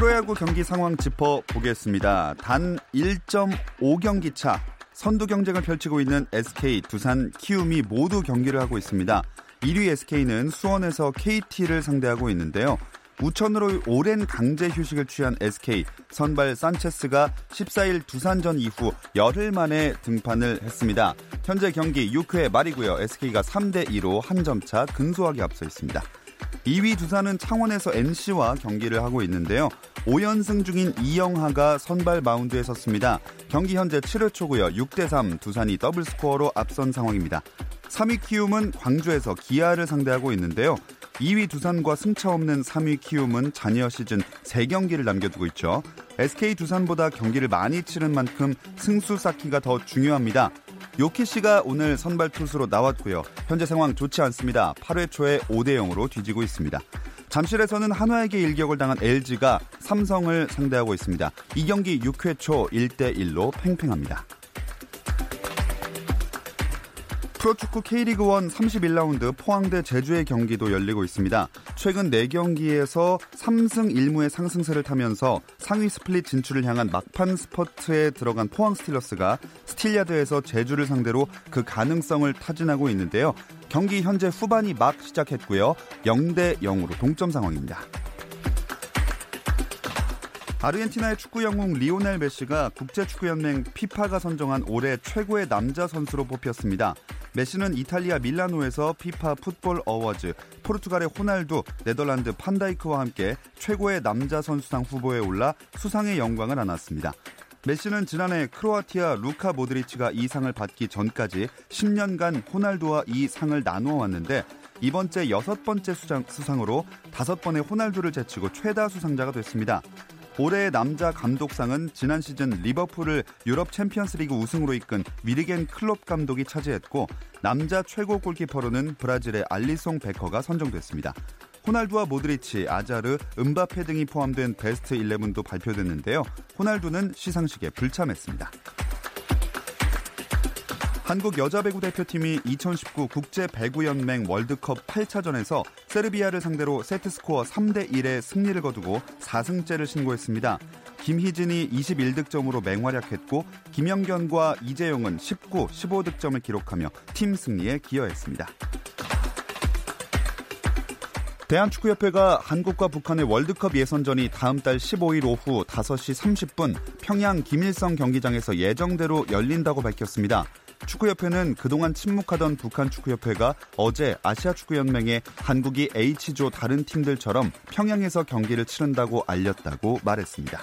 프로야구 경기 상황 짚어보겠습니다. 단 1.5경기 차 선두 경쟁을 펼치고 있는 SK, 두산, 키움이 모두 경기를 하고 있습니다. 1위 SK는 수원에서 KT를 상대하고 있는데요. 우천으로 오랜 강제 휴식을 취한 SK 선발 산체스가 14일 두산전 이후 열흘 만에 등판을 했습니다. 현재 경기 6회 말이고요. SK가 3대 2로 한 점 차 근소하게 앞서 있습니다. 2위 두산은 창원에서 NC와 경기를 하고 있는데요. 5연승 중인 이영하가 선발 마운드에 섰습니다. 경기 현재 7회 초고요. 6대 3 두산이 더블 스코어로 앞선 상황입니다. 3위 키움은 광주에서 기아를 상대하고 있는데요. 2위 두산과 승차 없는 3위 키움은 잔여 시즌 3경기를 남겨두고 있죠. SK 두산보다 경기를 많이 치른 만큼 승수 쌓기가 더 중요합니다. 요키시가 오늘 선발 투수로 나왔고요. 현재 상황 좋지 않습니다. 8회 초에 5대 0으로 뒤지고 있습니다. 잠실에서는 한화에게 일격을 당한 LG가 삼성을 상대하고 있습니다. 이 경기 6회 초 1대 1로 팽팽합니다. 프로축구 K리그 1 31라운드 포항대 제주의 경기도 열리고 있습니다. 최근 4경기에서 3승 1무의 상승세를 타면서 상위 스플릿 진출을 향한 막판 스퍼트에 들어간 포항 스틸러스가 스틸야드에서 제주를 상대로 그 가능성을 타진하고 있는데요. 경기 현재 후반이 막 시작했고요. 0대 0으로 동점 상황입니다. 아르헨티나의 축구 영웅 리오넬 메시가 국제축구연맹 피파가 선정한 올해 최고의 남자 선수로 뽑혔습니다. 메시는 이탈리아 밀라노에서 피파 풋볼 어워즈, 포르투갈의 호날두, 네덜란드 판다이크와 함께 최고의 남자 선수상 후보에 올라 수상의 영광을 안았습니다. 메시는 지난해 크로아티아 루카 모드리치가 이 상을 받기 전까지 10년간 호날두와 이 상을 나누어 왔는데 이번째 여섯 번째 수상, 수상으로 다섯 번의 호날두를 제치고 최다 수상자가 됐습니다. 올해의 남자 감독상은 지난 시즌 리버풀을 유럽 챔피언스리그 우승으로 이끈 위르겐 클롭 감독이 차지했고 남자 최고 골키퍼로는 브라질의 알리송 베커가 선정됐습니다. 호날두와 모드리치, 아자르, 은바페 등이 포함된 베스트 11도 발표됐는데요. 호날두는 시상식에 불참했습니다. 한국 여자 배구 대표팀이 2019 국제 배구 연맹 월드컵 8차전에서 세르비아를 상대로 세트 스코어 3대 1의 승리를 거두고 4승째를 신고했습니다. 김희진이 21득점으로 맹활약했고 김영견과 이재용은 19, 15득점을 기록하며 팀 승리에 기여했습니다. 대한축구협회가 한국과 북한의 월드컵 예선전이 다음 달 15일 오후 5시 30분 평양 김일성 경기장에서 예정대로 열린다고 밝혔습니다. 축구협회는 그동안 침묵하던 북한 축구협회가 어제 아시아축구연맹에 한국이 H조 다른 팀들처럼 평양에서 경기를 치른다고 알렸다고 말했습니다.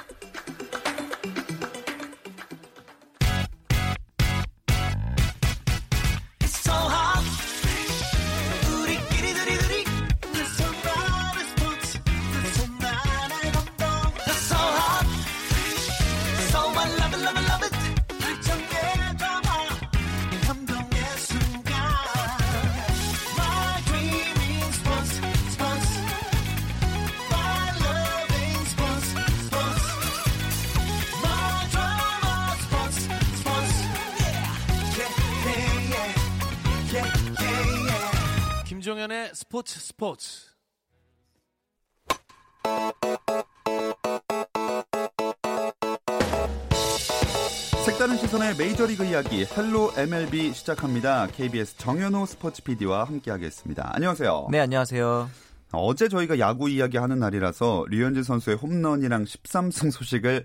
스포츠. 색다른 시선의 메이저리그 이야기 헬로 MLB 시작합니다. KBS 정현호 스포츠 PD와 함께하겠습니다. 안녕하세요. 네, 안녕하세요. 어제 저희가 야구 이야기하는 날이라서 류현진 선수의 홈런이랑 13승 소식을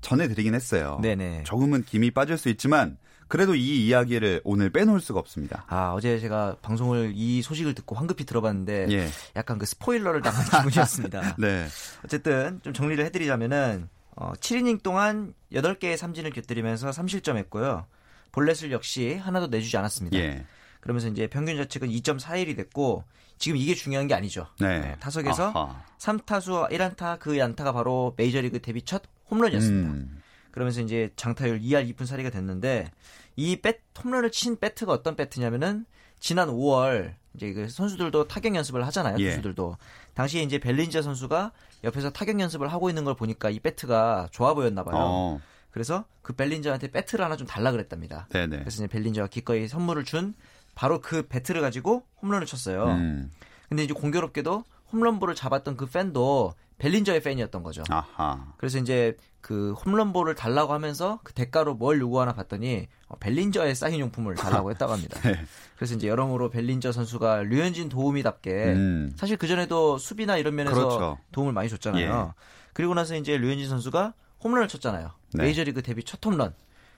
전해드리긴 했어요. 네네. 조금은 김이 빠질 수 있지만 그래도 이 이야기를 오늘 빼놓을 수가 없습니다. 아, 어제 제가 방송을 이 소식을 듣고 황급히 들어봤는데 예. 약간 그 스포일러를 당한 기분이었습니다. 네. 어쨌든 좀 정리를 해드리자면은 어, 7이닝 동안 8개의 삼진을 곁들이면서 3실점했고요. 볼넷을 역시 하나도 내주지 않았습니다. 예. 그러면서 이제 평균 자책은 2.41이 됐고 지금 이게 중요한 게 아니죠. 네. 타석에서 아하. 3타수 1안타 그 안타가 바로 메이저리그 데뷔 첫 홈런이었습니다. 음. 그러면서 이제 장타율 2할 2푼 사리가 됐는데 이 배, 홈런을 친 배트가 어떤 배트냐면은 지난 5월 이제 그 선수들도 타격 연습을 하잖아요. 예. 투수들도 당시에 이제 벨린저 선수가 옆에서 타격 연습을 하고 있는 걸 보니까 이 배트가 좋아 보였나 봐요. 어. 그래서 그 벨린저한테 배트를 하나 좀 달라 그랬답니다. 네네. 그래서 이제 벨린저가 기꺼이 선물을 준 바로 그 배트를 가지고 홈런을 쳤어요. 음. 근데 이제 공교롭게도 홈런볼을 잡았던 그 팬도 벨린저의 팬이었던 거죠. 아하. 그래서 이제 그 홈런볼을 달라고 하면서 그 대가로 뭘 요구하나 봤더니 어, 벨린저의 사인 용품을 달라고 했다고 합니다. 네. 그래서 이제 여러모로 벨린저 선수가 류현진 도움이답게 음. 사실 그 전에도 수비나 이런 면에서 그렇죠. 도움을 많이 줬잖아요. 그리고 나서 이제 류현진 선수가 홈런을 쳤잖아요. 네. 메이저리그 데뷔 첫 홈런.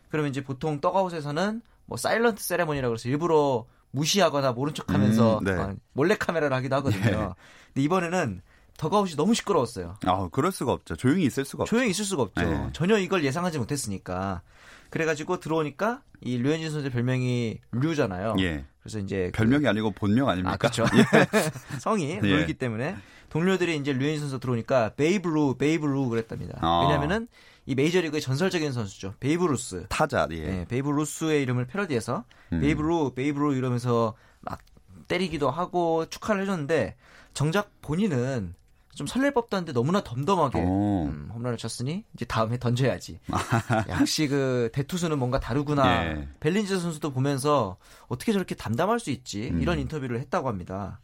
그러면 이제 보통 떡아웃에서는 뭐 사일런트 세레머니라고 해서 일부러 무시하거나 모른 척하면서 음, 네. 어, 몰래 카메라를 하기도 하거든요. 예. 근데 이번에는 덕아웃이 너무 시끄러웠어요. 아, 그럴 수가 없죠. 조용히 있을 수가 없죠. 조용히 있을 수가 없죠. 네. 전혀 이걸 예상하지 못했으니까. 그래가지고 들어오니까 이 류현진 선수의 별명이 류잖아요. 예. 그래서 이제 별명이 아니고 본명 아닙니까? 아, 그렇죠. 성이 예. 류이기 때문에 동료들이 이제 류현진 선수 들어오니까 베이브 류, 베이브 류 그랬답니다. 아. 왜냐면은 이 메이저리그의 전설적인 선수죠. 베이브 루스. 타자. 예. 예, 베이브 루스의 이름을 패러디해서 음. 베이브 류, 베이브 류 이러면서 막 때리기도 하고 축하를 해줬는데 정작 본인은 좀 설렐 법도 한데 너무나 덤덤하게 오. 음, 홈런을 쳤으니 이제 다음에 던져야지. 역시 그 대투수는 뭔가 다르구나. 예. 벨린즈 선수도 보면서 어떻게 저렇게 담담할 수 있지? 음. 이런 인터뷰를 했다고 합니다.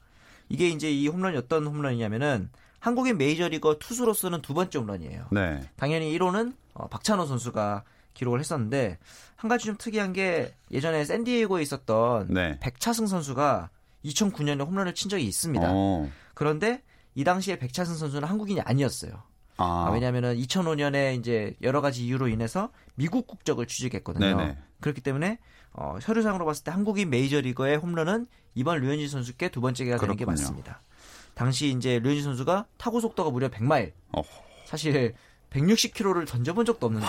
이게 이제 이 홈런이 어떤 홈런이냐면은 한국인 메이저리거 투수로서는 두 번째 홈런이에요. 네. 당연히 1호는 어, 박찬호 선수가 기록을 했었는데 한 가지 좀 특이한 게 예전에 샌디에이고에 있었던 네. 백차승 선수가 2009년에 홈런을 친 적이 있습니다. 어. 그런데 이 당시에 백차승 선수는 한국인이 아니었어요. 아. 아, 왜냐하면 2005년에 이제 여러 가지 이유로 인해서 미국 국적을 취직했거든요. 네네. 그렇기 때문에 어, 서류상으로 봤을 때 한국인 메이저리거의 홈런은 이번 류현진 선수께 두 번째가 되는 게 그렇군요. 맞습니다. 당시 이제 류현진 선수가 타구 속도가 무려 100마일. 어. 사실 160km를 던져본 적도 없는데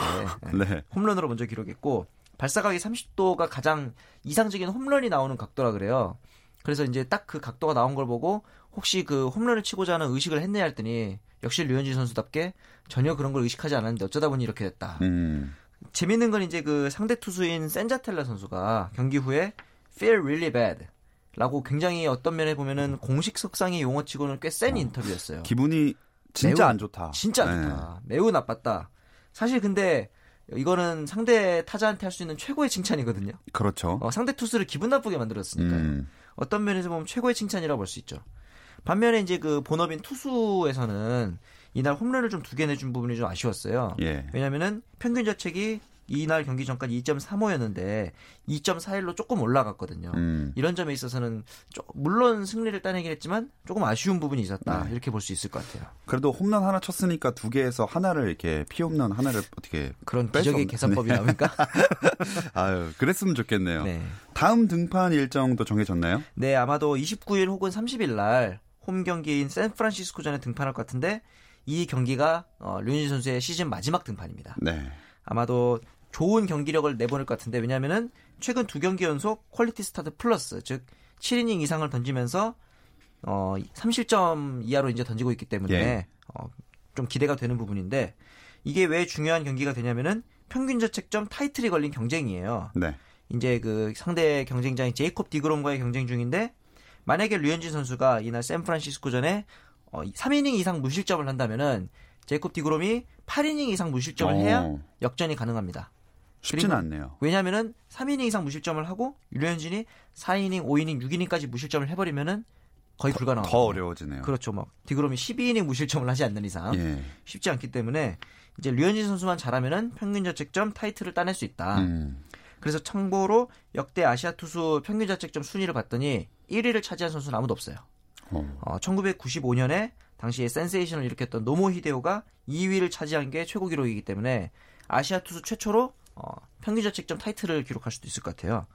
네. 홈런으로 먼저 기록했고 발사각이 30도가 가장 이상적인 홈런이 나오는 각도라 그래요. 그래서 이제 딱 그 각도가 나온 걸 보고 혹시 그 홈런을 치고자 하는 의식을 했냐 했더니 역시 류현진 선수답게 전혀 그런 걸 의식하지 않았는데 어쩌다 보니 이렇게 됐다. 음. 재밌는 건 이제 그 상대 투수인 센자텔라 선수가 경기 후에 feel really bad 라고 굉장히 어떤 면에 보면은 공식 석상의 용어치고는 꽤 센 인터뷰였어요. 기분이 진짜 매우- 안 좋다. 진짜 네. 좋다. 매우 나빴다. 사실 근데 이거는 상대 타자한테 할 수 있는 최고의 칭찬이거든요. 그렇죠. 어, 상대 투수를 기분 나쁘게 만들었으니까요. 음. 어떤 면에서 보면 최고의 칭찬이라고 볼 수 있죠. 반면에 이제 그 본업인 투수에서는 이날 홈런을 좀 두 개 내준 부분이 좀 아쉬웠어요. 예. 왜냐면은 평균 자책이 이날 경기 전까지 2.35였는데 2.41로 조금 올라갔거든요. 음. 이런 점에 있어서는 조- 물론 승리를 따내긴 했지만 조금 아쉬운 부분이 있었다. 네. 이렇게 볼 수 있을 것 같아요. 그래도 홈런 하나 쳤으니까 두 개에서 하나를 이렇게 피홈런 하나를 어떻게 그런 기적의 없- 계산법이 네. 나옵니까? 아유 그랬으면 좋겠네요. 네. 다음 등판 일정도 정해졌나요? 네, 아마도 29일 혹은 30일 날 홈 경기인 샌프란시스코전에 등판할 것 같은데 이 경기가 어, 류현진 선수의 시즌 마지막 등판입니다. 네. 아마도 좋은 경기력을 내보낼 것 같은데 왜냐하면은 최근 두 경기 연속 퀄리티 스타트 플러스 즉 7이닝 이상을 던지면서 어 3실점 이하로 이제 던지고 있기 때문에 예. 어, 좀 기대가 되는 부분인데 이게 왜 중요한 경기가 되냐면은 평균 자책점 타이틀이 걸린 경쟁이에요. 네. 이제 그 상대 경쟁자인 제이콥 디그롬과의 경쟁 중인데 만약에 류현진 선수가 이날 샌프란시스코전에 어, 3이닝 이상 무실점을 한다면은 제이콥 디그롬이 8이닝 이상 무실점을 해야 어, 역전이 가능합니다. 그리고- 않네요. 왜냐하면은 3이닝 이상 무실점을 하고 류현진이 4이닝, 5이닝, 6이닝까지 무실점을 해버리면은 거의 불가능합니다. 더 어려워지네요. 그렇죠. 막 디그롬이 12이닝 무실점을 하지 않는 이상 예. 쉽지 않기 때문에 이제 류현진 선수만 잘하면은 평균 자책점 타이틀을 따낼 수 있다. 음. 그래서 참고로 역대 아시아 투수 평균 자책점 순위를 봤더니 1위를 차지한 선수는 아무도 없어요. 어. 어, 1995년에 당시에 센세이션을 일으켰던 노모 히데오가 2위를 차지한 게 최고 기록이기 때문에 아시아 투수 최초로 어, 평균 자책점 타이틀을 기록할 수도 있을 것 같아요.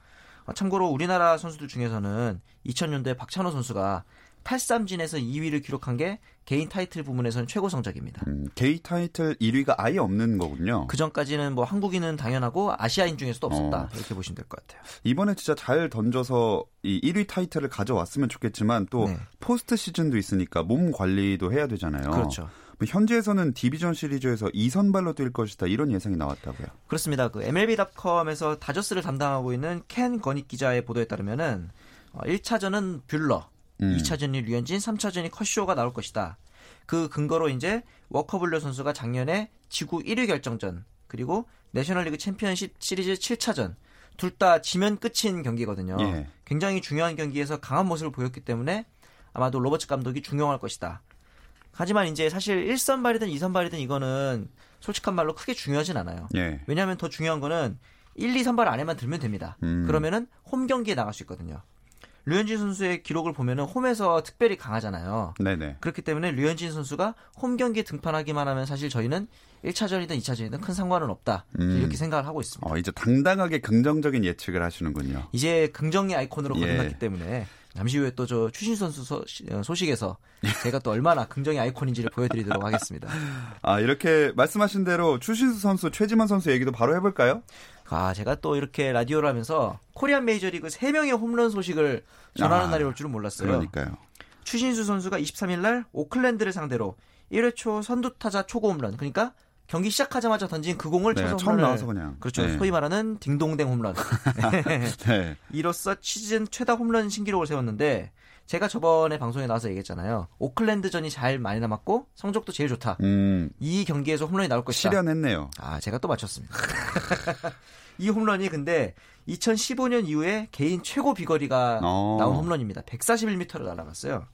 어, 참고로 우리나라 선수들 중에서는 2000년도에 박찬호 선수가 탈삼진에서 2위를 기록한 게 개인 타이틀 부문에서는 최고 성적입니다. 음, 개인 타이틀 1위가 아예 없는 거군요. 그 전까지는 뭐 한국인은 당연하고 아시아인 중에서도 없었다. 어. 이렇게 보시면 될 것 같아요. 이번에 진짜 잘 던져서 이 1위 타이틀을 가져왔으면 좋겠지만 또 네. 포스트 시즌도 있으니까 몸 관리도 해야 되잖아요. 그렇죠. 뭐 현지에서는 디비전 시리즈에서 2선발로 뛸 것이다 이런 예상이 나왔다고요. 그렇습니다. 그 MLB.com에서 다저스를 담당하고 있는 켄 거닉 기자의 보도에 따르면은 1차전은 어, 뷸러, 음. 2차전이 류현진, 3차전이 커쇼가 나올 것이다. 그 근거로 이제 워커 뷸러 선수가 작년에 지구 1위 결정전 그리고 내셔널리그 챔피언십 시리즈 7차전 둘 다 지면 끝인 경기거든요. 예. 굉장히 중요한 경기에서 강한 모습을 보였기 때문에 아마도 로버츠 감독이 중용할 것이다. 하지만 이제 사실 1선발이든 2선발이든 이거는 솔직한 말로 크게 중요하진 않아요. 예. 왜냐하면 더 중요한 거는 1, 2선발 안에만 들면 됩니다. 음. 그러면은 홈 경기에 나갈 수 있거든요. 류현진 선수의 기록을 보면은 홈에서 특별히 강하잖아요. 네네. 그렇기 때문에 류현진 선수가 홈 경기에 등판하기만 하면 사실 저희는 1차전이든 2차전이든 큰 상관은 없다. 음. 이렇게 생각을 하고 있습니다. 어, 이제 당당하게 긍정적인 예측을 하시는군요. 이제 긍정의 아이콘으로 예. 거듭났기 때문에 잠시 후에 또 저 추신 선수 소, 어, 소식에서 제가 또 얼마나 긍정의 아이콘인지를 보여드리도록 하겠습니다. 아 이렇게 말씀하신 대로 추신수 선수, 최지만 선수 얘기도 바로 해볼까요? 아 제가 또 이렇게 라디오를 하면서 코리안 메이저리그 3명의 홈런 소식을 전하는 아, 날이 올 줄은 몰랐어요. 그러니까요. 추신수 선수가 23일 날 오클랜드를 상대로 1회 초 선두 타자 초고 홈런 그러니까 경기 시작하자마자 던진 그 공을 네, 처음 나와서 그냥 그렇죠. 네. 소위 말하는 딩동댕 홈런. 네. 이로써 시즌 최다 홈런 신기록을 세웠는데 제가 저번에 방송에 나와서 얘기했잖아요. 오클랜드전이 잘 많이 남았고 성적도 제일 좋다. 음. 이 경기에서 홈런이 나올 것이다. 실현했네요. 아, 제가 또 맞췄습니다. 이 홈런이 근데 2015년 이후에 개인 최고 비거리가 어. 나온 홈런입니다. 141m를 날아갔어요.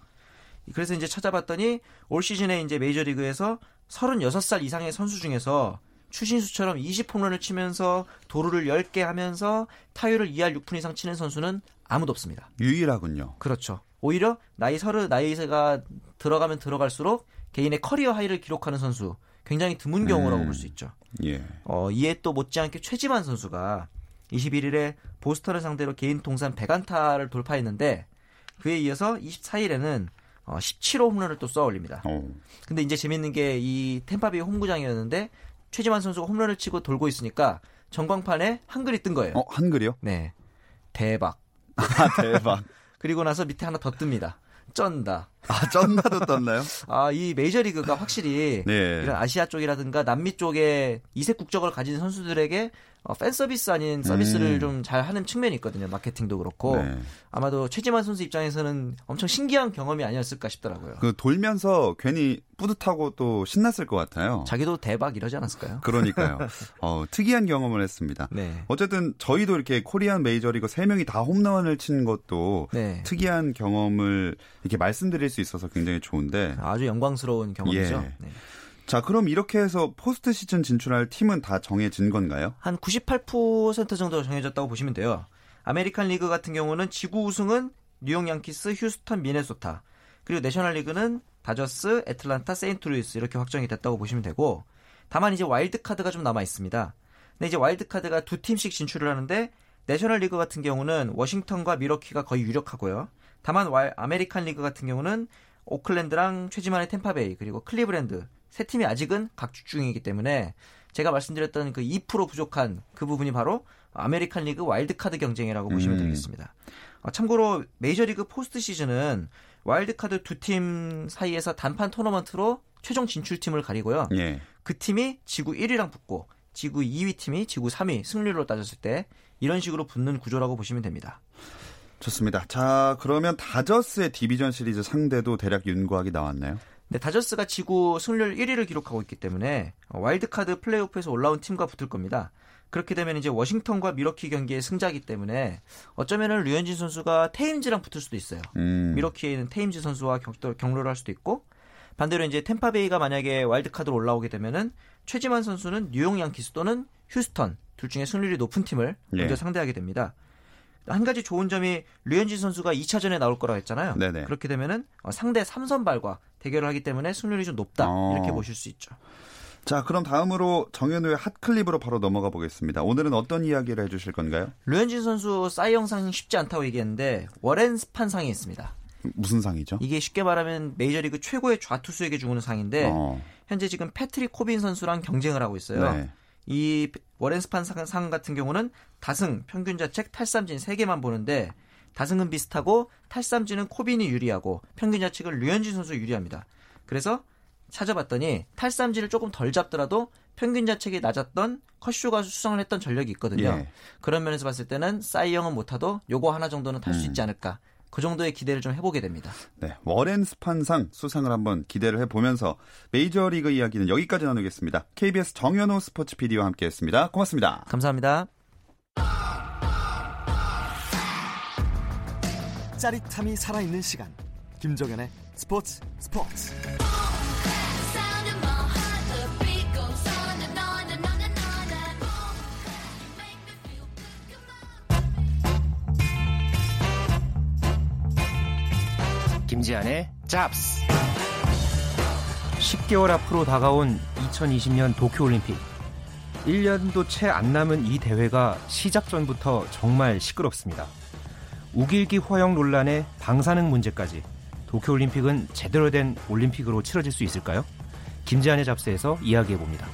그래서 이제 찾아봤더니 올 시즌에 이제 메이저리그에서 36살 이상의 선수 중에서 추신수처럼 20홈런을 치면서 도루를 10개 하면서 타율을 2할 6푼 이상 치는 선수는 아무도 없습니다. 유일하군요. 그렇죠. 오히려 나이 서른 나이가 들어가면 들어갈수록 개인의 커리어 하이를 기록하는 선수 굉장히 드문 경우라고 음, 볼수 있죠. 예. 어, 이에 또 못지않게 최지만 선수가 21일에 보스턴을 상대로 개인 통산 100안타를 돌파했는데 그에 이어서 24일에는 어, 17호 홈런을 또 쏘아 올립니다. 오. 근데 이제 재밌는 게 이 템파비 홈구장이었는데 최지만 선수가 홈런을 치고 돌고 있으니까 전광판에 한글이 뜬 거예요. 어, 한글이요? 네. 대박. 아, 대박. 그리고 나서 밑에 하나 더 뜹니다. 쩐다. 아, 쩐다도 떴나요? 아, 이 메이저리그가 확실히 네. 이런 아시아 쪽이라든가 남미 쪽에 이색 국적을 가진 선수들에게 어, 팬 서비스 아닌 서비스를 음. 좀잘 하는 측면이 있거든요. 마케팅도 그렇고. 네. 아마도 최지만 선수 입장에서는 엄청 신기한 경험이 아니었을까 싶더라고요. 그 돌면서 괜히 뿌듯하고 또 신났을 것 같아요. 자기도 대박 이러지 않았을까요? 그러니까요. 어, 특이한 경험을 했습니다. 네. 어쨌든 저희도 이렇게 코리안 메이저리거 3명이 다 홈런을 친 것도 네. 특이한 경험을 이렇게 말씀드릴 수 있어서 굉장히 좋은데 아주 영광스러운 경험이죠. 예. 네. 자, 그럼 이렇게 해서 포스트 시즌 진출할 팀은 다 정해진 건가요? 한 98% 정도 정해졌다고 보시면 돼요. 아메리칸 리그 같은 경우는 지구 우승은 뉴욕 양키스, 휴스턴, 미네소타. 그리고 내셔널 리그는 다저스, 애틀란타, 세인트루이스 이렇게 확정이 됐다고 보시면 되고 다만 이제 와일드 카드가 좀 남아 있습니다. 근데 이제 와일드 카드가 두 팀씩 진출을 하는데 내셔널 리그 같은 경우는 워싱턴과 밀워키가 거의 유력하고요. 다만 아메리칸 리그 같은 경우는 오클랜드랑 최지만의 탬파베이 그리고 클리블랜드 세 팀이 아직은 각축 중이기 때문에 제가 말씀드렸던 그 2% 부족한 그 부분이 바로 아메리칸 리그 와일드카드 경쟁이라고 보시면 음. 되겠습니다. 어, 참고로 메이저리그 포스트 시즌은 와일드카드 두 팀 사이에서 단판 토너먼트로 최종 진출팀을 가리고요. 예. 그 팀이 지구 1위랑 붙고 지구 2위 팀이 지구 3위 승률로 따졌을 때 이런 식으로 붙는 구조라고 보시면 됩니다. 좋습니다. 자, 그러면 다저스의 디비전 시리즈 상대도 대략 윤곽이 나왔나요? 네, 다저스가 지구 승률 1위를 기록하고 있기 때문에 와일드카드 플레이오프에서 올라온 팀과 붙을 겁니다. 그렇게 되면 이제 워싱턴과 미러키 경기의 승자기 때문에 어쩌면은 류현진 선수가 테임즈랑 붙을 수도 있어요. 음. 미러키에 있는 테임즈 선수와 경로를 할 수도 있고 반대로 이제 템파베이가 만약에 와일드카드로 올라오게 되면은 최지만 선수는 뉴욕 양키스 또는 휴스턴 둘 중에 승률이 높은 팀을 먼저 네. 상대하게 됩니다. 한 가지 좋은 점이 류현진 선수가 2차전에 나올 거라고 했잖아요. 네네. 그렇게 되면은 어, 상대 삼선발과 대결을 하기 때문에 승률이 좀 높다 어. 이렇게 보실 수 있죠. 자, 그럼 다음으로 정현호의 핫클립으로 바로 넘어가 보겠습니다. 오늘은 어떤 이야기를 해주실 건가요? 류현진 선수 사이 영 상 쉽지 않다고 얘기했는데 워렌 스판 상이 있습니다. 무슨 상이죠? 이게 쉽게 말하면 메이저리그 최고의 좌투수에게 주는 상인데 어. 현재 지금 패트릭 코빈 선수랑 경쟁을 하고 있어요. 네. 이 워렌 스판 상, 상 같은 경우는 다승, 평균 자책, 탈삼진 3개만 보는데 다승은 비슷하고 탈삼진은 코빈이 유리하고 평균 자책은 류현진 선수 유리합니다. 그래서 찾아봤더니 탈삼진을 조금 덜 잡더라도 평균 자책이 낮았던 컷쇼 가 수상을 했던 전력이 있거든요. 예. 그런 면에서 봤을 때는 싸이영은 못하도 요거 하나 정도는 탈 수 있지 않을까. 그 정도의 기대를 좀 해보게 됩니다. 네, 워렌 스판상 수상을 한번 기대를 해보면서 메이저리그 이야기는 여기까지 나누겠습니다. KBS 정현호 스포츠 PD와 함께했습니다. 고맙습니다. 감사합니다. 짜릿함이 살아있는 시간 김정현의 스포츠 스포츠 김지한의 잡스 10개월 앞으로 다가온 2020년 도쿄올림픽 1년도 채 안 남은 이 대회가 시작 전부터 정말 시끄럽습니다. 우길기 허용 논란에 방사능 문제까지 도쿄올림픽은 제대로 된 올림픽으로 치러질 수 있을까요? 김지한의 잡스에서 이야기해 봅니다.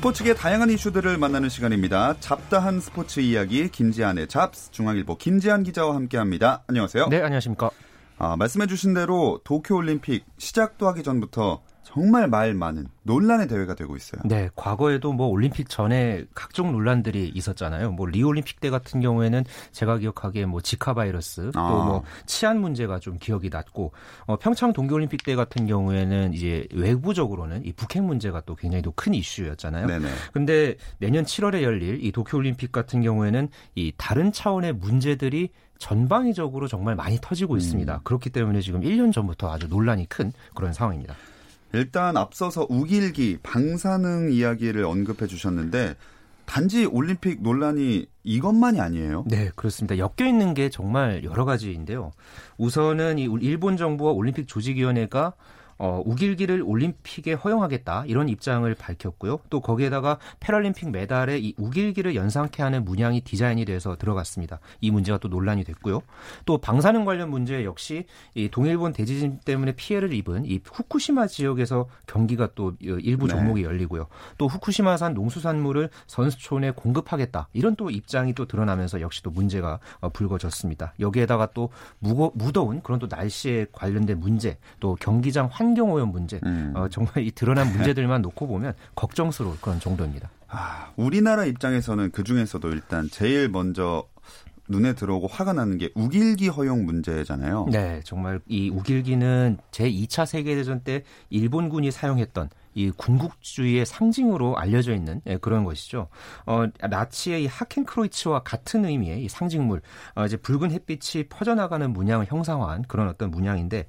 스포츠계 다양한 이슈들을 만나는 시간입니다. 잡다한 스포츠 이야기 김지한의 잡스 중앙일보 김지한 기자와 함께합니다. 안녕하세요. 네, 안녕하십니까? 아, 말씀해주신 대로 도쿄올림픽 시작도 하기 전부터 정말 말 많은 논란의 대회가 되고 있어요. 네, 과거에도 뭐 올림픽 전에 각종 논란들이 있었잖아요. 뭐 리올림픽 때 같은 경우에는 제가 기억하기에 뭐 지카 바이러스 아. 또뭐 치안 문제가 좀 기억이 났고 어, 평창 동계올림픽 때 같은 경우에는 이제 외부적으로는 이 북핵 문제가 또 굉장히 또 큰 이슈였잖아요. 네네. 근데 내년 7월에 열릴 이 도쿄올림픽 같은 경우에는 이 다른 차원의 문제들이 전방위적으로 정말 많이 터지고 있습니다. 음. 그렇기 때문에 지금 1년 전부터 아주 논란이 큰 그런 상황입니다. 일단 앞서서 우길기 방사능 이야기를 언급해 주셨는데 단지 올림픽 논란이 이것만이 아니에요. 네, 그렇습니다. 엮여 있는 게 정말 여러 가지인데요. 우선은 이 일본 정부와 올림픽 조직위원회가 어, 우길기를 올림픽에 허용하겠다 이런 입장을 밝혔고요. 또 거기에다가 패럴림픽 메달에 이 우길기를 연상케 하는 문양이 디자인이 돼서 들어갔습니다. 이 문제가 또 논란이 됐고요. 또 방사능 관련 문제 역시 이 동일본 대지진 때문에 피해를 입은 이 후쿠시마 지역에서 경기가 또 일부 네. 종목이 열리고요. 또 후쿠시마산 농수산물을 선수촌에 공급하겠다 이런 또 입장이 또 드러나면서 역시 또 문제가 어, 불거졌습니다. 여기에다가 또 무거, 무더운 그런 또 날씨에 관련된 문제, 또 경기장 환경 오염 문제, 음. 어, 정말 이 드러난 문제들만 놓고 보면 걱정스러울 그런 정도입니다. 아, 우리나라 입장에서는 그 중에서도 일단 제일 먼저 눈에 들어오고 화가 나는 게 우길기 허용 문제잖아요. 네, 정말 이 우길기는 제 2차 세계대전 때 일본군이 사용했던 이 군국주의의 상징으로 알려져 있는 예, 그런 것이죠. 어, 나치의 이 하켄크로이츠와 같은 의미의 이 상징물, 어, 이제 붉은 햇빛이 퍼져나가는 문양을 형상화한 그런 어떤 문양인데,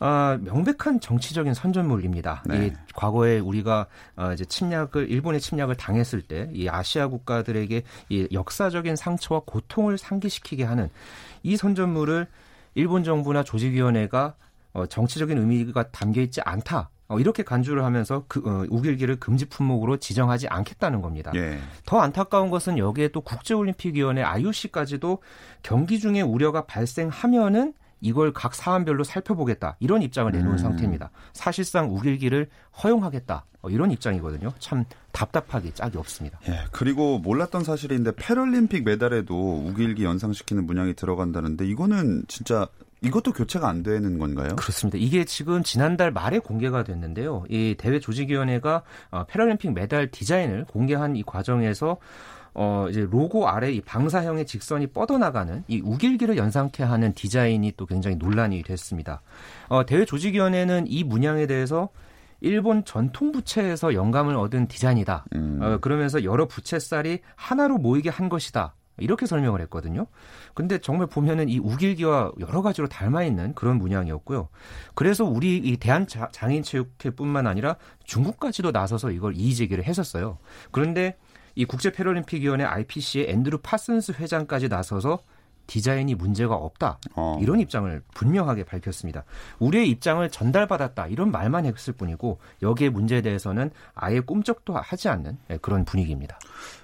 어, 명백한 정치적인 선전물입니다. 네. 이 과거에 우리가 어, 이제 침략을 일본의 침략을 당했을 때 이 아시아 국가들에게 이 역사적인 상처와 고통을 상기시키게 하는 이 선전물을 일본 정부나 조직위원회가 어, 정치적인 의미가 담겨 있지 않다. 어, 이렇게 간주를 하면서 그, 어, 우길기를 금지 품목으로 지정하지 않겠다는 겁니다. 예. 더 안타까운 것은 여기에 또 국제올림픽위원회 IOC까지도 경기 중에 우려가 발생하면은 이걸 각 사안별로 살펴보겠다 이런 입장을 내놓은 음. 상태입니다. 사실상 우길기를 허용하겠다 어, 이런 입장이거든요. 참 답답하기 짝이 없습니다. 예, 그리고 몰랐던 사실인데 패럴림픽 메달에도 우길기 연상시키는 문양이 들어간다는데 이거는 진짜 이것도 교체가 안 되는 건가요? 그렇습니다. 이게 지금 지난달 말에 공개가 됐는데요. 이 대회 조직위원회가 어, 패럴림픽 메달 디자인을 공개한 이 과정에서 어, 이제 로고 아래 이 방사형의 직선이 뻗어나가는 이 우길기를 연상케 하는 디자인이 또 굉장히 논란이 됐습니다. 어, 대회 조직위원회는 이 문양에 대해서 일본 전통 부채에서 영감을 얻은 디자인이다. 음. 어, 그러면서 여러 부채살이 하나로 모이게 한 것이다. 이렇게 설명을 했거든요. 근데 정말 보면은 이 우길기와 여러 가지로 닮아 있는 그런 문양이었고요. 그래서 우리 이 대한 자- 장애인 체육회뿐만 아니라 중국까지도 나서서 이걸 이의 제기를 했었어요. 그런데 이 국제 패럴림픽위원회 IPC의 앤드루 파슨스 회장까지 나서서 디자인이 문제가 없다. 어. 이런 입장을 분명하게 밝혔습니다. 우리의 입장을 전달받았다. 이런 말만 했을 뿐이고 여기에 문제에 대해서는 아예 꿈쩍도 하지 않는 예, 그런 분위기입니다.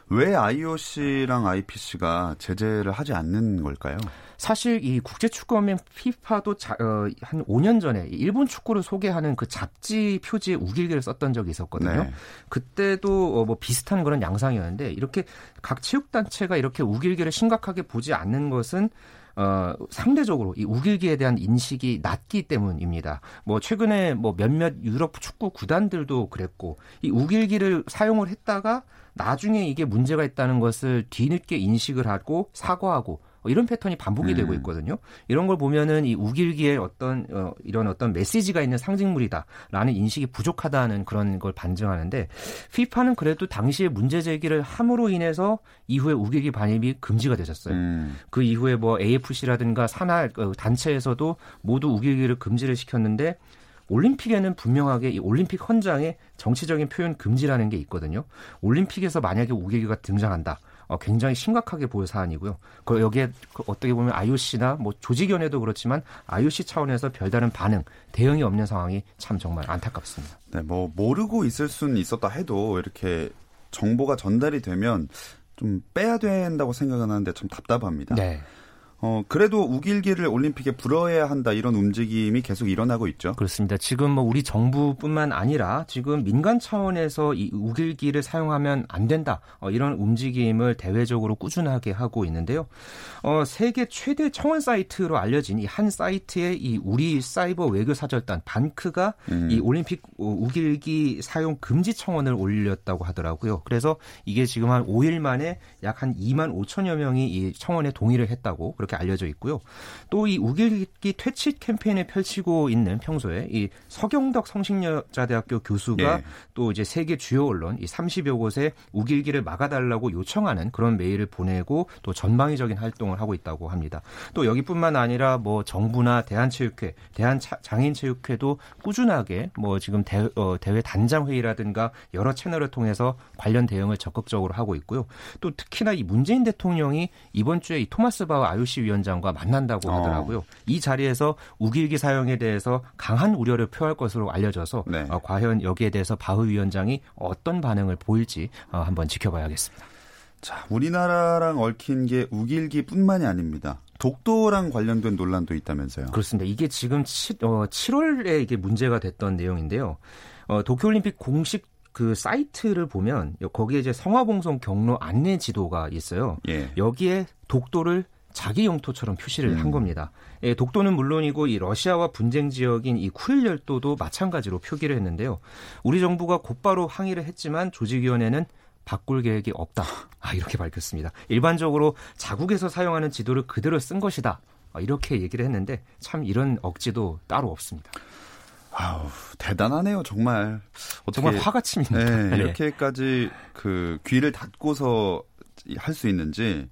왜 IOC랑 IPC가 제재를 하지 않는 걸까요? 사실 이 국제축구연맹 FIFA도 어, 한 5년 전에 일본 축구를 소개하는 그 잡지 표지에 우길기를 썼던 적이 있었거든요. 네. 그때도 어, 뭐 비슷한 그런 양상이었는데 이렇게 각 체육단체가 이렇게 우길기를 심각하게 보지 않는 것은 어, 상대적으로 이 우길기에 대한 인식이 낮기 때문입니다. 뭐 최근에 뭐 몇몇 유럽 축구 구단들도 그랬고 이 우길기를 사용을 했다가 나중에 이게 문제가 있다는 것을 뒤늦게 인식을 하고 사과하고 어, 이런 패턴이 반복이 음. 되고 있거든요. 이런 걸 보면은 이 우길기에 어떤 어, 이런 어떤 메시지가 있는 상징물이다라는 인식이 부족하다는 그런 걸 반증하는데 피파는 그래도 당시에 문제 제기를 함으로 인해서 이후에 우길기 반입이 금지가 되셨어요. 음, 그 이후에 뭐 AFC라든가 산하 어, 단체에서도 모두 우길기를 금지를 시켰는데 올림픽에는 분명하게 이 올림픽 헌장에 정치적인 표현 금지라는 게 있거든요. 올림픽에서 만약에 우길기가 등장한다. 어, 굉장히 심각하게 보일 사안이고요. 그 여기에 그 어떻게 보면 IOC나 뭐 조직위원회도 그렇지만 IOC 차원에서 별다른 반응, 대응이 없는 상황이 참 정말 안타깝습니다. 네, 뭐 모르고 있을 수는 있었다 해도 이렇게 정보가 전달이 되면 좀 빼야 된다고 생각은 하는데 참 답답합니다. 네. 어, 그래도 우길기를 올림픽에 불어야 한다 이런 움직임이 계속 일어나고 있죠. 그렇습니다. 지금 뭐 우리 정부뿐만 아니라 지금 민간 차원에서 이 우길기를 사용하면 안 된다 어, 이런 움직임을 대외적으로 꾸준하게 하고 있는데요. 어, 세계 최대 청원 사이트로 알려진 이 한 사이트에 이 우리 사이버 외교 사절단 반크가 음. 이 올림픽 우길기 사용 금지 청원을 올렸다고 하더라고요. 그래서 이게 지금 한 5일 만에 약 한 2만 5천여 명이 이 청원에 동의를 했다고 그렇게 알려져 있고요. 또 이 우길기 퇴치 캠페인을 펼치고 있는 평소에 이 서경덕 성신여자대학교 교수가 예. 또 이제 세계 주요 언론 이 30여 곳에 우길기를 막아달라고 요청하는 그런 메일을 보내고 또 전방위적인 활동을 하고 있다고 합니다. 또 여기뿐만 아니라 뭐 정부나 대한체육회, 대한장애인체육회도 꾸준하게 뭐 지금 대, 어, 대회 단장 회의라든가 여러 채널을 통해서 관련 대응을 적극적으로 하고 있고요. 또 특히나 이 문재인 대통령이 이번 주에 이 토마스 바우 IOC 위원장과 만난다고 어. 하더라고요. 이 자리에서 우길기 사용에 대해서 강한 우려를 표할 것으로 알려져서 네. 어, 과연 여기에 대해서 바흐 위원장이 어떤 반응을 보일지 어, 한번 지켜봐야겠습니다. 자, 우리나라랑 얽힌 게 우길기뿐만이 아닙니다. 독도랑 관련된 논란도 있다면서요. 그렇습니다. 이게 지금 7, 어, 7월에 이게 문제가 됐던 내용인데요. 어, 도쿄올림픽 공식 그 사이트를 보면 거기에 이제 성화봉송 경로 안내 지도가 있어요. 예. 여기에 독도를 자기 영토처럼 표시를 음. 한 겁니다. 예, 독도는 물론이고 이 러시아와 분쟁 지역인 이 쿠릴 열도도 마찬가지로 표기를 했는데요. 우리 정부가 곧바로 항의를 했지만 조직위원회는 바꿀 계획이 없다. 아, 이렇게 밝혔습니다. 일반적으로 자국에서 사용하는 지도를 그대로 쓴 것이다. 아, 이렇게 얘기를 했는데 참 이런 억지도 따로 없습니다. 아우, 대단하네요, 정말. 어떻게 정말 화가 칩니다. 네, 네. 이렇게까지 그 귀를 닫고서 할 수 있는지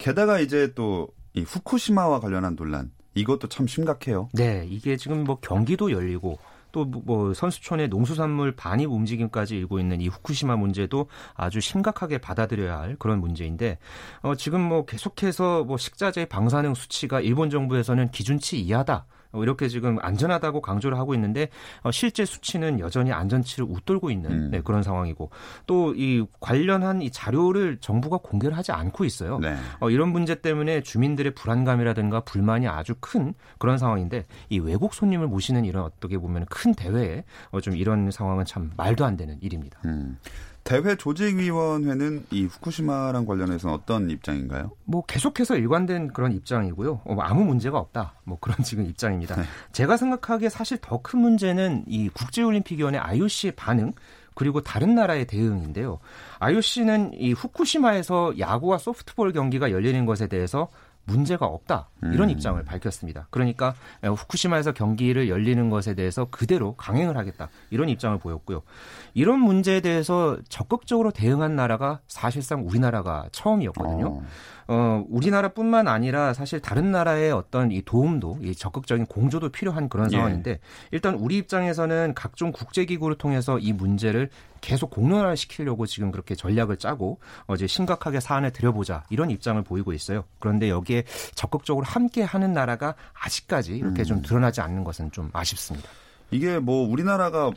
게다가 이제 또 이 후쿠시마와 관련한 논란 이것도 참 심각해요. 네, 이게 지금 뭐 경기도 열리고 또뭐 선수촌의 농수산물 반입 움직임까지 일고 있는 이 후쿠시마 문제도 아주 심각하게 받아들여야 할 그런 문제인데 어 지금 뭐 계속해서 뭐 식자재 방사능 수치가 일본 정부에서는 기준치 이하다. 어, 이렇게 지금 안전하다고 강조를 하고 있는데 어, 실제 수치는 여전히 안전치를 웃돌고 있는 음. 네, 그런 상황이고 또 이 관련한 이 자료를 정부가 공개를 하지 않고 있어요. 네. 어, 이런 문제 때문에 주민들의 불안감이라든가 불만이 아주 큰 그런 상황인데 이 외국 손님을 모시는 이런 어떻게 보면 큰 대회에 어, 좀 이런 상황은 참 말도 안 되는 일입니다. 음. 대회 조직위원회는 이 후쿠시마랑 관련해서 어떤 입장인가요? 뭐 계속해서 일관된 그런 입장이고요. 어, 뭐 아무 문제가 없다. 뭐 그런 지금 입장입니다. 네. 제가 생각하기에 사실 더 큰 문제는 이 국제올림픽위원회 IOC의 반응 그리고 다른 나라의 대응인데요. IOC는 이 후쿠시마에서 야구와 소프트볼 경기가 열리는 것에 대해서 문제가 없다 이런 음. 입장을 밝혔습니다. 그러니까 후쿠시마에서 경기를 열리는 것에 대해서 그대로 강행을 하겠다 이런 입장을 보였고요. 이런 문제에 대해서 적극적으로 대응한 나라가 사실상 우리나라가 처음이었거든요. 어. 어, 우리나라뿐만 아니라 사실 다른 나라의 어떤 이 도움도 이 적극적인 공조도 필요한 그런 예. 상황인데 일단 우리 입장에서는 각종 국제기구를 통해서 이 문제를 계속 공론화 시키려고 지금 그렇게 전략을 짜고 어제 심각하게 사안을 들여보자 이런 입장을 보이고 있어요. 그런데 여기에 적극적으로 함께 하는 나라가 아직까지 이렇게 음. 좀 드러나지 않는 것은 좀 아쉽습니다. 이게 뭐 우리나라가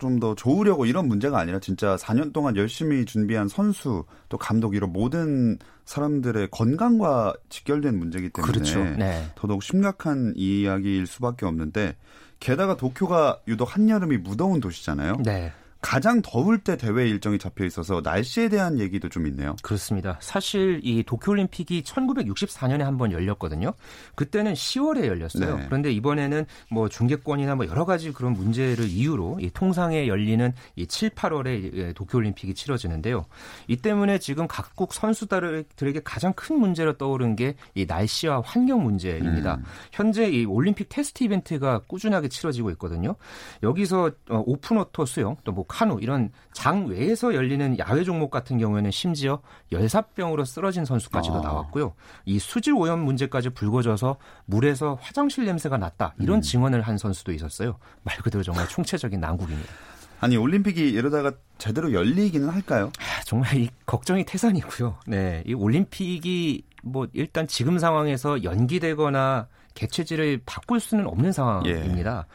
좀 더 좋으려고 이런 문제가 아니라 진짜 4년 동안 열심히 준비한 선수 또 감독 이런 모든 사람들의 건강과 직결된 문제이기 때문에 그렇죠. 네. 더더욱 심각한 이야기일 수밖에 없는데 게다가 도쿄가 유독 한여름이 무더운 도시잖아요. 네. 가장 더울 때 대회 일정이 잡혀 있어서 날씨에 대한 얘기도 좀 있네요. 그렇습니다. 사실 이 도쿄올림픽이 1964년에 한 번 열렸거든요. 그때는 10월에 열렸어요. 네. 그런데 이번에는 뭐 중계권이나 뭐 여러 가지 그런 문제를 이유로 이 통상에 열리는 이 7, 8월에 도쿄올림픽이 치러지는데요. 이 때문에 지금 각국 선수들에게 가장 큰 문제로 떠오른 게 이 날씨와 환경 문제입니다. 음. 현재 이 올림픽 테스트 이벤트가 꾸준하게 치러지고 있거든요. 여기서 어, 오픈워터 수영 또 뭐 카누 이런 장 외에서 열리는 야외 종목 같은 경우에는 심지어 열사병으로 쓰러진 선수까지도 아. 나왔고요. 이 수질 오염 문제까지 불거져서 물에서 화장실 냄새가 났다 이런 음. 증언을 한 선수도 있었어요. 말 그대로 정말 총체적인 난국입니다. 아니 올림픽이 이러다가 제대로 열리기는 할까요? 아, 정말 이 걱정이 태산이고요. 네, 이 올림픽이 뭐 일단 지금 상황에서 연기되거나 개최지를 바꿀 수는 없는 상황입니다.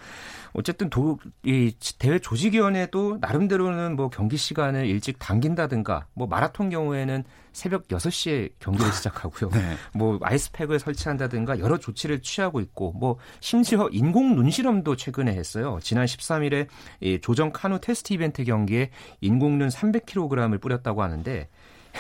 어쨌든 도, 이 대회 조직위원회도 나름대로는 뭐 경기 시간을 일찍 당긴다든가 뭐 마라톤 경우에는 새벽 6시에 경기를 시작하고요. 네. 뭐 아이스팩을 설치한다든가 여러 조치를 취하고 있고 뭐 심지어 인공 눈 실험도 최근에 했어요. 지난 13일에 이 조정 카누 테스트 이벤트 경기에 인공 눈 300kg을 뿌렸다고 하는데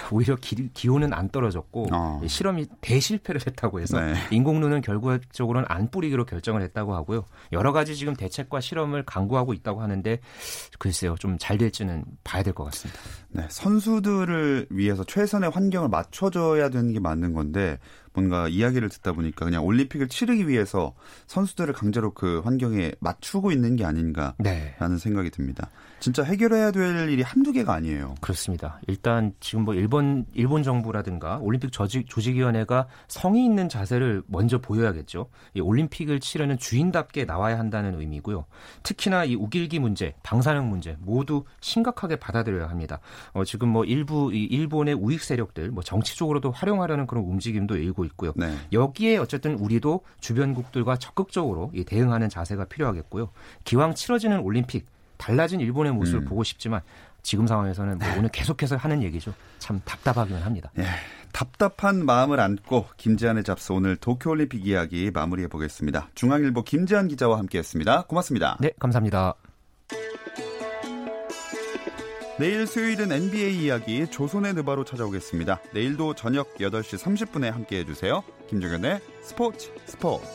오히려 기, 온은안 떨어졌고 어. 이 실험이 대실패를 했다고 해서 네. 인공눈은 결과적으로는 안 뿌리기로 결정을 했다고 하고요. 여러 가지 지금 대책과 실험을 강구하고 있다고 하는데 글쎄요 좀 잘 될지는 봐야 될 것 같습니다. 네, 선수들을 위해서 최선의 환경을 맞춰줘야 되는 게 맞는 건데 뭔가 이야기를 듣다 보니까 그냥 올림픽을 치르기 위해서 선수들을 강제로 그 환경에 맞추고 있는 게 아닌가라는 네. 생각이 듭니다. 진짜 해결해야 될 일이 한두 개가 아니에요. 그렇습니다. 일단 지금 뭐 일본 일본 정부라든가 올림픽 조직, 조직위원회가 성의 있는 자세를 먼저 보여야겠죠. 이 올림픽을 치르는 주인답게 나와야 한다는 의미고요. 특히나 이 우길기 문제, 방사능 문제 모두 심각하게 받아들여야 합니다. 어, 지금 뭐 일부 이 일본의 우익 세력들 뭐 정치적으로도 활용하려는 그런 움직임도 일고 있고요. 네. 여기에 어쨌든 우리도 주변국들과 적극적으로 이 대응하는 자세가 필요하겠고요. 기왕 치러지는 올림픽 달라진 일본의 모습을 음. 보고 싶지만 지금 상황에서는 뭐 오늘 계속해서 하는 얘기죠. 참 답답하기는 합니다. 예, 답답한 마음을 안고 김지한의 잡스 오늘 도쿄올림픽 이야기 마무리해 보겠습니다. 중앙일보 김지한 기자와 함께했습니다. 고맙습니다. 네, 감사합니다. 내일 수요일은 NBA 이야기 조선의 느바로 찾아오겠습니다. 내일도 저녁 8시 30분에 함께 해 주세요. 김종현의 스포츠 스포츠.